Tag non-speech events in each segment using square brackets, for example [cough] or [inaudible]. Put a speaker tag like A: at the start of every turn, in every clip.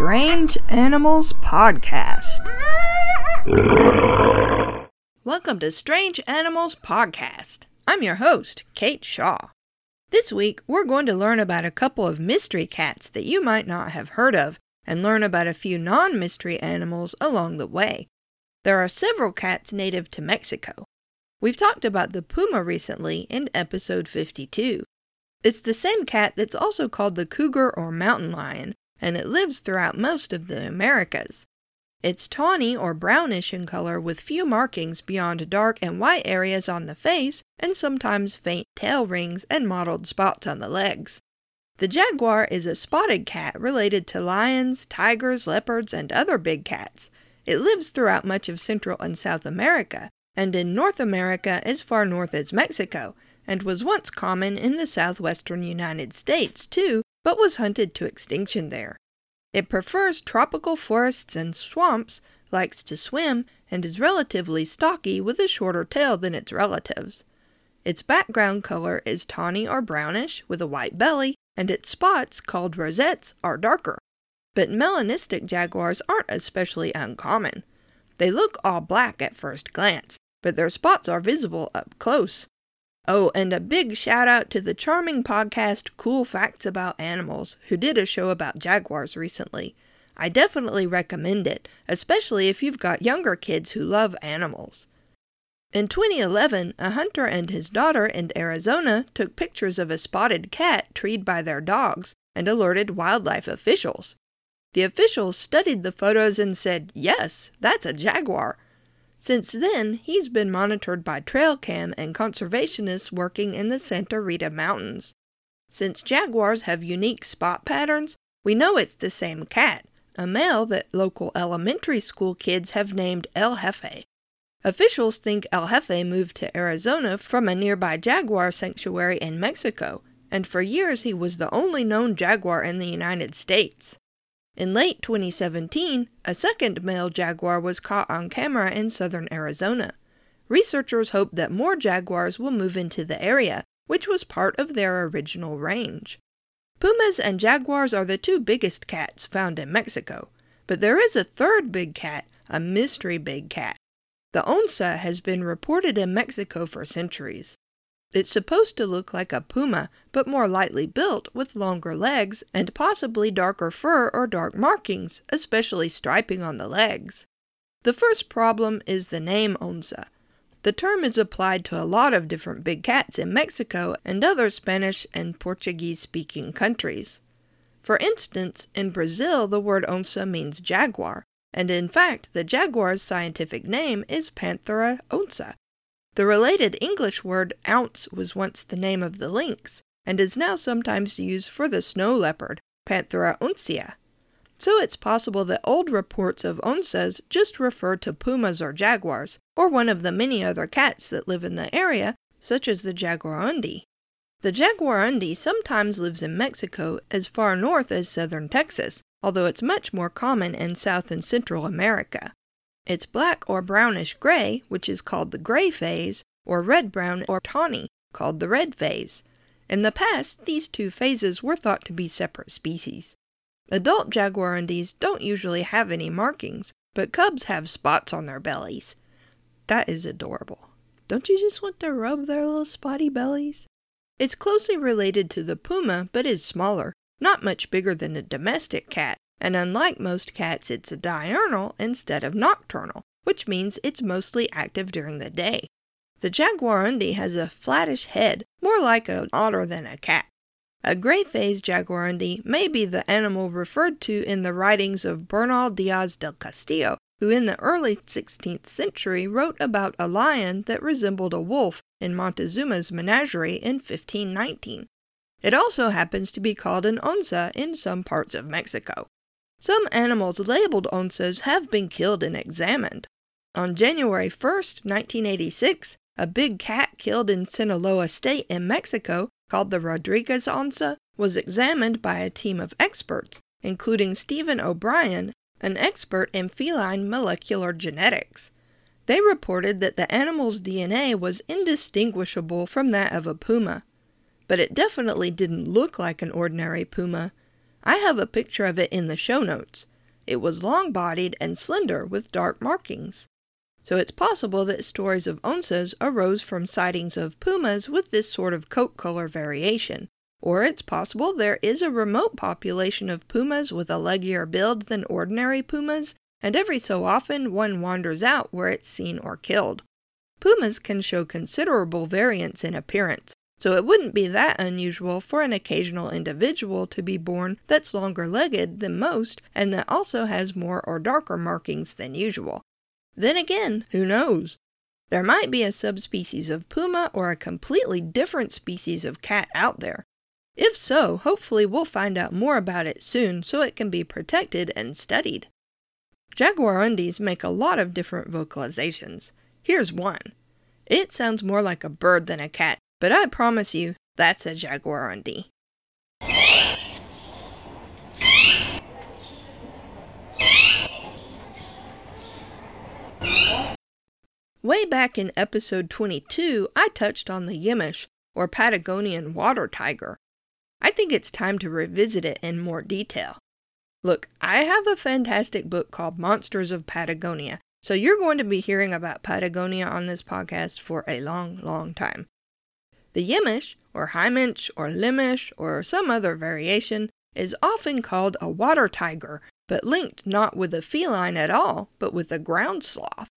A: Strange Animals Podcast. Welcome to Strange Animals Podcast. I'm your host, Kate Shaw. This week, we're going to learn about a couple of mystery cats that you might not have heard of and learn about a few non mystery animals along the way. There are several cats native to Mexico. We've talked about the puma recently in episode 52. It's the same cat that's also called the cougar or mountain lion, and it lives throughout most of the Americas. It's tawny or brownish in color with few markings beyond dark and white areas on the face and sometimes faint tail rings and mottled spots on the legs. The jaguar is a spotted cat related to lions, tigers, leopards, and other big cats. It lives throughout much of Central and South America, and in North America as far north as Mexico, and was once common in the southwestern United States too, but was hunted to extinction there. It prefers tropical forests and swamps, likes to swim, and is relatively stocky with a shorter tail than its relatives. Its background color is tawny or brownish with a white belly, and its spots, called rosettes, are darker. But melanistic jaguars aren't especially uncommon. They look all black at first glance, but their spots are visible up close. Oh, and a big shout out to the charming podcast Cool Facts About Animals, who did a show about jaguars recently. I definitely recommend it, especially if you've got younger kids who love animals. In 2011, a hunter and his daughter in Arizona took pictures of a spotted cat treed by their dogs and alerted wildlife officials. The officials studied the photos and said, Yes, that's a jaguar. Since then, he's been monitored by trail cam and conservationists working in the Santa Rita Mountains. Since jaguars have unique spot patterns, we know it's the same cat, a male that local elementary school kids have named El Jefe. Officials think El Jefe moved to Arizona from a nearby jaguar sanctuary in Mexico, and for years he was the only known jaguar in the United States. In late 2017, a second male jaguar was caught on camera in southern Arizona. Researchers hope that more jaguars will move into the area, which was part of their original range. Pumas and jaguars are the two biggest cats found in Mexico, but there is a third big cat, a mystery big cat. The onca has been reported in Mexico for centuries. It's supposed to look like a puma, but more lightly built with longer legs and possibly darker fur or dark markings, especially striping on the legs. The first problem is the name onca. The term is applied to a lot of different big cats in Mexico and other Spanish and Portuguese speaking countries. For instance, in Brazil, the word onca means jaguar, and in fact, the jaguar's scientific name is Panthera onca, the related English word ounce was once the name of the lynx, and is now sometimes used for the snow leopard, Panthera uncia. So it's possible that old reports of oncas just refer to pumas or jaguars, or one of the many other cats that live in the area, such as the jaguarundi. The jaguarundi sometimes lives in Mexico as far north as southern Texas, although it's much more common in South and Central America. It's black or brownish gray, which is called the gray phase, or red brown or tawny, called the red phase. In the past, these two phases were thought to be separate species. Adult jaguarundis don't usually have any markings, but cubs have spots on their bellies. That is adorable. Don't you just want to rub their little spotty bellies? It's closely related to the puma, but is smaller, not much bigger than a domestic cat, and unlike most cats, it's diurnal instead of nocturnal, which means it's mostly active during the day. The jaguarundi has a flattish head, more like an otter than a cat. A gray-phased jaguarundi may be the animal referred to in the writings of Bernal Diaz del Castillo, who in the early 16th century wrote about a lion that resembled a wolf in Montezuma's menagerie in 1519. It also happens to be called an onza in some parts of Mexico. Some animals labeled oncas have been killed and examined. On January 1, 1986, a big cat killed in Sinaloa State in Mexico, called the Rodriguez onca, was examined by a team of experts, including Stephen O'Brien, an expert in feline molecular genetics. They reported that the animal's DNA was indistinguishable from that of a puma, but it definitely didn't look like an ordinary puma I have a picture of it in the show notes. it was long bodied and slender with dark markings. So it's possible that stories of onças arose from sightings of pumas with this sort of coat color variation. Or it's possible there is a remote population of pumas with a leggier build than ordinary pumas, and every so often one wanders out where it's seen or killed. Pumas can show considerable variance in appearance, so it wouldn't be that unusual for an occasional individual to be born that's longer legged than most and that also has more or darker markings than usual. Then again, who knows? There might be a subspecies of puma or a completely different species of cat out there. If so, hopefully we'll find out more about it soon so it can be protected and studied. Jaguarundis make a lot of different vocalizations. Here's one. It sounds more like a bird than a cat, but I promise you, that's a jaguarundi. Way back in episode 22, I touched on the Yemish, or Patagonian water tiger. I think it's time to revisit it in more detail. Look, I have a fantastic book called Monsters of Patagonia, so you're going to be hearing about Patagonia on this podcast for a long, long time. The Yemish, or Hymensch, or Limish, or some other variation, is often called a water tiger, but linked not with a feline at all, but with a ground sloth.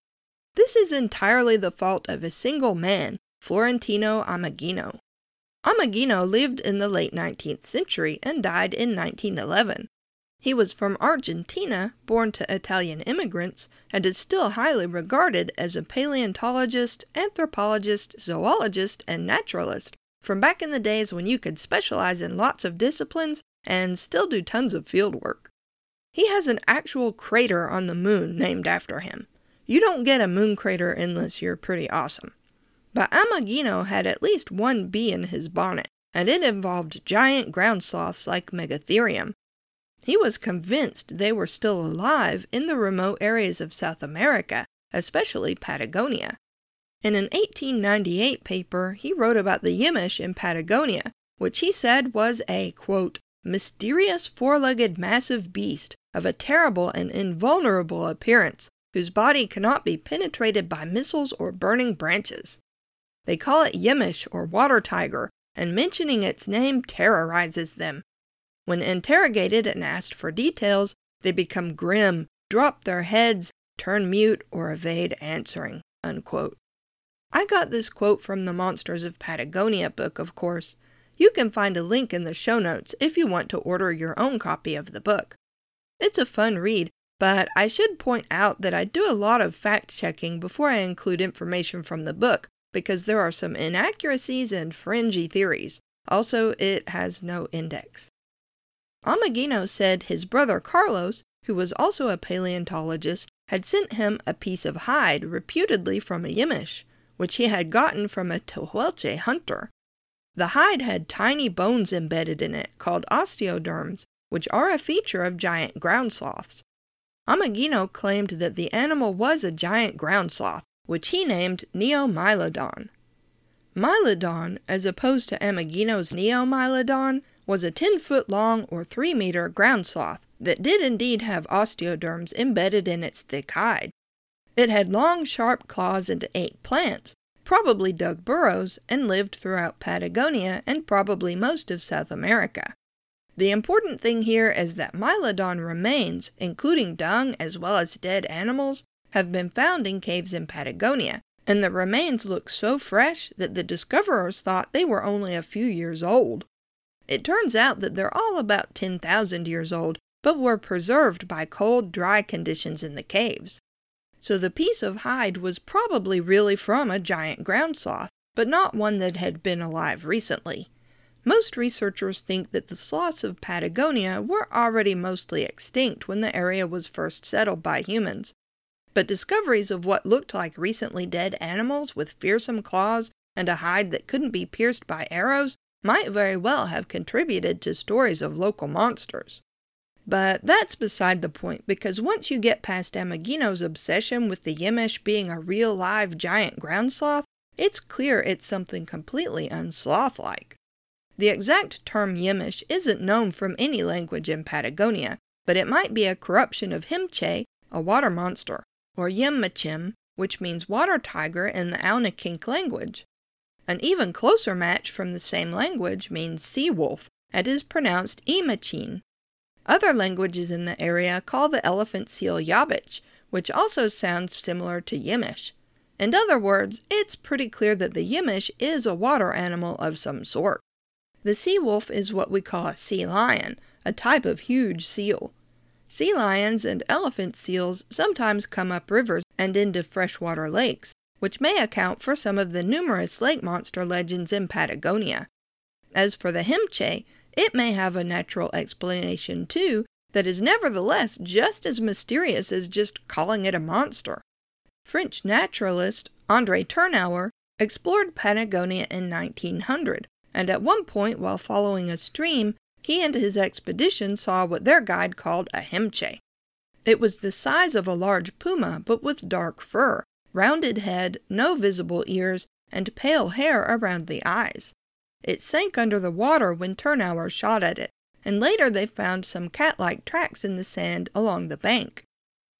A: This is entirely the fault of a single man, Florentino Ameghino. Ameghino lived in the late 19th century and died in 1911. He was from Argentina, born to Italian immigrants, and is still highly regarded as a paleontologist, anthropologist, zoologist, and naturalist from back in the days when you could specialize in lots of disciplines and still do tons of field work. He has an actual crater on the moon named after him. You don't get a moon crater unless you're pretty awesome. But Ameghino had at least one bee in his bonnet, and it involved giant ground sloths like Megatherium. He was convinced they were still alive in the remote areas of South America, especially Patagonia. In an 1898 paper, he wrote about the Yemish in Patagonia, which he said was a, quote, mysterious four legged massive beast of a terrible and invulnerable appearance whose body cannot be penetrated by missiles or burning branches. They call it Yemish or water tiger, and mentioning its name terrorizes them. When interrogated and asked for details, they become grim, drop their heads, turn mute, or evade answering. Unquote. I got this quote from the Monsters of Patagonia book, of course. You can find a link in the show notes if you want to order your own copy of the book. It's a fun read but I should point out that I do a lot of fact checking before I include information from the book because there are some inaccuracies and fringy theories. Also, it has no index. Ameghino said his brother Carlos, who was also a paleontologist, had sent him a piece of hide reputedly from a Yemish, which he had gotten from a Tehuelche hunter. The hide had tiny bones embedded in it called osteoderms, which are a feature of giant ground sloths. Ameghino claimed that the animal was a giant ground sloth, which he named Neomylodon. Mylodon, as opposed to Ameghino's Neomylodon, was a 10 foot long or 3 meter ground sloth that did indeed have osteoderms embedded in its thick hide. It had long, sharp claws and ate plants, probably dug burrows, and lived throughout Patagonia and probably most of South America. The important thing here is that Mylodon remains, including dung as well as dead animals, have been found in caves in Patagonia, and the remains look so fresh that the discoverers thought they were only a few years old. It turns out that they're all about 10,000 years old, but were preserved by cold, dry conditions in the caves. So the piece of hide was probably really from a giant ground sloth, but not one that had been alive recently. Most researchers think that the sloths of Patagonia were already mostly extinct when the area was first settled by humans. But discoveries of what looked like recently dead animals with fearsome claws and a hide that couldn't be pierced by arrows might very well have contributed to stories of local monsters. But that's beside the point because once you get past Ameghino's obsession with the Yemish being a real live giant ground sloth, it's clear it's something completely unsloth like. The exact term Yemish isn't known from any language in Patagonia, but it might be a corruption of Himche, a water monster, or Yemmachim, which means water tiger in the Aonikenk language. An even closer match from the same language means sea wolf, and is pronounced Imachin. Other languages in the area call the elephant seal Yabich, which also sounds similar to Yimish. In other words, it's pretty clear that the Yimish is a water animal of some sort. The sea wolf is what we call a sea lion, a type of huge seal. Sea lions and elephant seals sometimes come up rivers and into freshwater lakes, which may account for some of the numerous lake monster legends in Patagonia. As for the Himche, it may have a natural explanation too that is nevertheless just as mysterious as just calling it a monster. French naturalist Andre Tournouër explored Patagonia in 1900, and at one point while following a stream, he and his expedition saw what their guide called a hemche. It was the size of a large puma, but with dark fur, rounded head, no visible ears, and pale hair around the eyes. It sank under the water when Tournouër shot at it, and later they found some cat like tracks in the sand along the bank.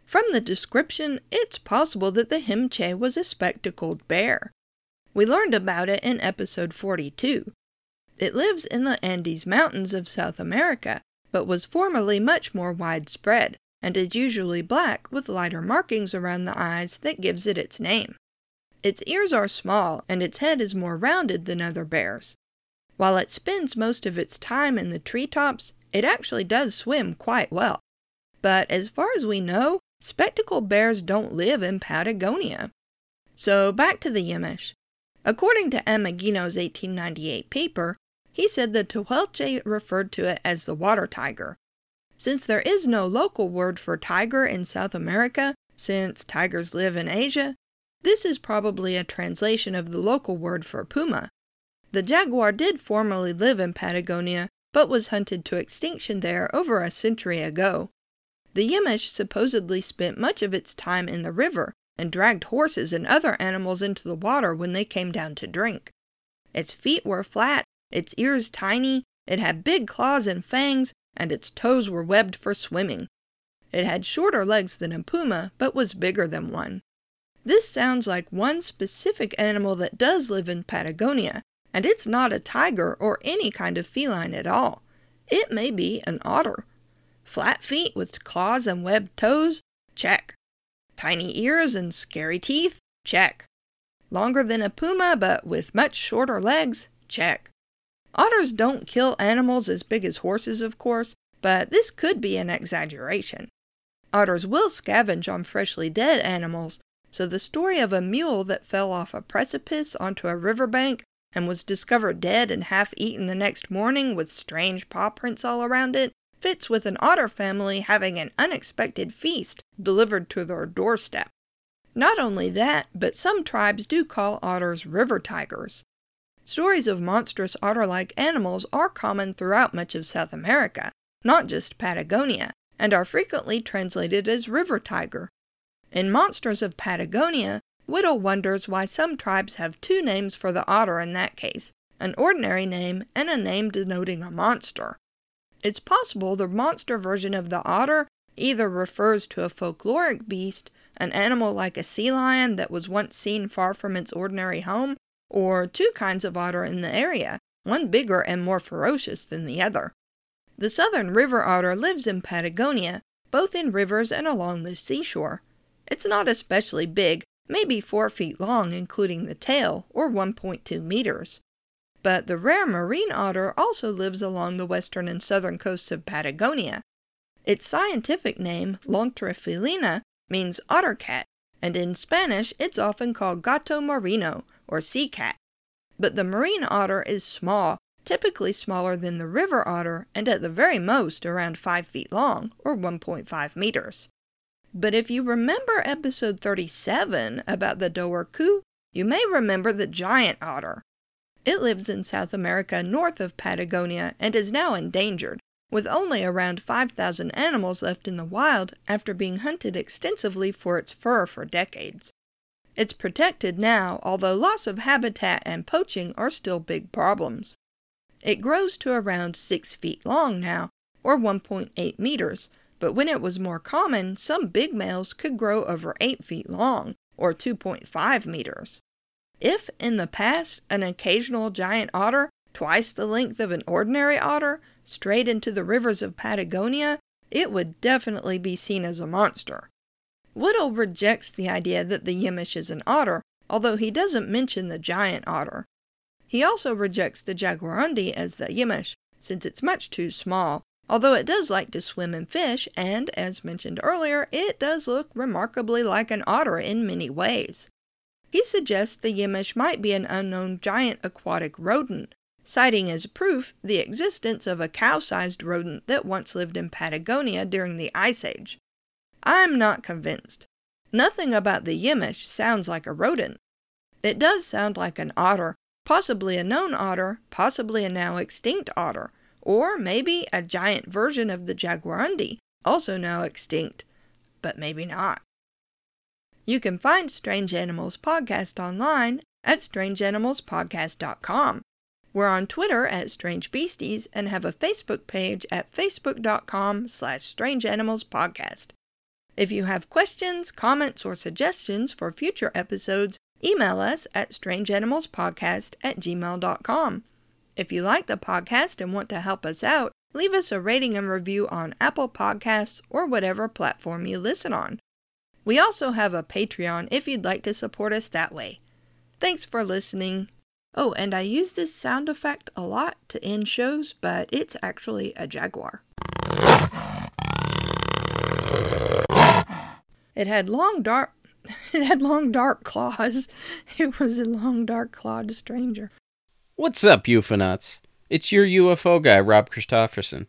A: From the description, it's possible that the Himche was a spectacled bear. We learned about it in episode 42. It lives in the Andes Mountains of South America, but was formerly much more widespread, and is usually black with lighter markings around the eyes that gives it its name. Its ears are small, and its head is more rounded than other bears. While it spends most of its time in the treetops, it actually does swim quite well. But as far as we know, spectacled bears don't live in Patagonia. So back to the Yimish. According to Ameghino's 1898 paper, he said the Tehuelche referred to it as the water tiger. Since there is no local word for tiger in South America, since tigers live in Asia, this is probably a translation of the local word for puma. The jaguar did formerly live in Patagonia, but was hunted to extinction there over a century ago. The Yimish supposedly spent much of its time in the river and dragged horses and other animals into the water when they came down to drink. Its feet were flat, its ears tiny, it had big claws and fangs, and its toes were webbed for swimming. It had shorter legs than a puma, but was bigger than one. This sounds like one specific animal that does live in Patagonia, and it's not a tiger or any kind of feline at all. It may be an otter. Flat feet with claws and webbed toes? Check. Tiny ears and scary teeth? Check. Longer than a puma but with much shorter legs? Check. Otters don't kill animals as big as horses, of course, but this could be an exaggeration. Otters will scavenge on freshly dead animals, so the story of a mule that fell off a precipice onto a riverbank and was discovered dead and half eaten the next morning with strange paw prints all around it, fits with an otter family having an unexpected feast delivered to their doorstep. Not only that, but some tribes do call otters river tigers. Stories of monstrous otter like animals are common throughout much of South America, not just Patagonia, and are frequently translated as river tiger. In Monsters of Patagonia, Whittall wonders why some tribes have two names for the otter in that case an ordinary name and a name denoting a monster. It's possible the monster version of the otter either refers to a folkloric beast, an animal like a sea lion that was once seen far from its ordinary home, or two kinds of otter in the area, one bigger and more ferocious than the other. The southern river otter lives in Patagonia, both in rivers and along the seashore. It's not especially big, maybe 4 feet long, including the tail, or 1.2 meters. But the rare marine otter also lives along the western and southern coasts of Patagonia. Its scientific name, Lontra means otter cat, and in Spanish it's often called gato marino, or sea cat. But the marine otter is small, typically smaller than the river otter, and at the very most around 5 feet long, or 1.5 meters. But if you remember episode 37 about the Dobhar-chú, you may remember the giant otter. It lives in South America north of Patagonia and is now endangered, with only around 5,000 animals left in the wild after being hunted extensively for its fur for decades. It's protected now, although loss of habitat and poaching are still big problems. It grows to around 6 feet long now, or 1.8 meters, but when it was more common, some big males could grow over 8 feet long, or 2.5 meters. If in the past an occasional giant otter, twice the length of an ordinary otter, strayed into the rivers of Patagonia, it would definitely be seen as a monster. Whittall rejects the idea that the Yemish is an otter, although he doesn't mention the giant otter. He also rejects the jaguarundi as the Yemish, since it's much too small, although it does like to swim and fish, and, as mentioned earlier, it does look remarkably like an otter in many ways. He suggests the Yemish might be an unknown giant aquatic rodent, citing as proof the existence of a cow sized rodent that once lived in Patagonia during the Ice Age. I'm not convinced. Nothing about the Yemish sounds like a rodent. It does sound like an otter, possibly a known otter, possibly a now extinct otter, or maybe a giant version of the jaguarundi, also now extinct, but maybe not. You can find Strange Animals Podcast online at strangeanimalspodcast.com. We're on Twitter at Strange Beasties and have a Facebook page at facebook.com slash strangeanimalspodcast. If you have questions, comments, or suggestions for future episodes, email us at strangeanimalspodcast at gmail.com. If you like the podcast and want to help us out, leave us a rating and review on Apple Podcasts or whatever platform you listen on. We also have a Patreon if you'd like to support us that way. Thanks for listening. Oh, and I use this sound effect a lot to end shows, but it's actually a jaguar. It had long dark [laughs] it had long dark claws. [laughs] It was a long dark clawed stranger.
B: What's up, UFOnauts? It's your UFO guy, Rob Christofferson.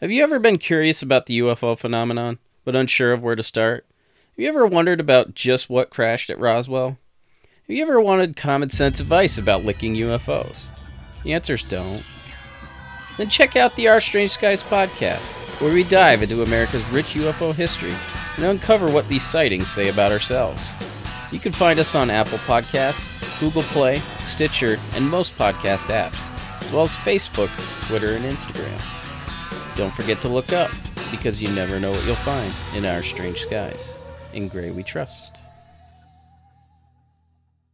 B: Have you ever been curious about the UFO phenomenon, but unsure of where to start? Have you ever wondered about just what crashed at Roswell? Have you ever wanted common sense advice about licking UFOs? The answer's don't. Then check out the Our Strange Skies podcast, where we dive into America's rich UFO history and uncover what these sightings say about ourselves. You can find us on Apple Podcasts, Google Play, Stitcher, and most podcast apps, as well as Facebook, Twitter, and Instagram. Don't forget to look up, because you never know what you'll find in our strange skies. In Gray we trust.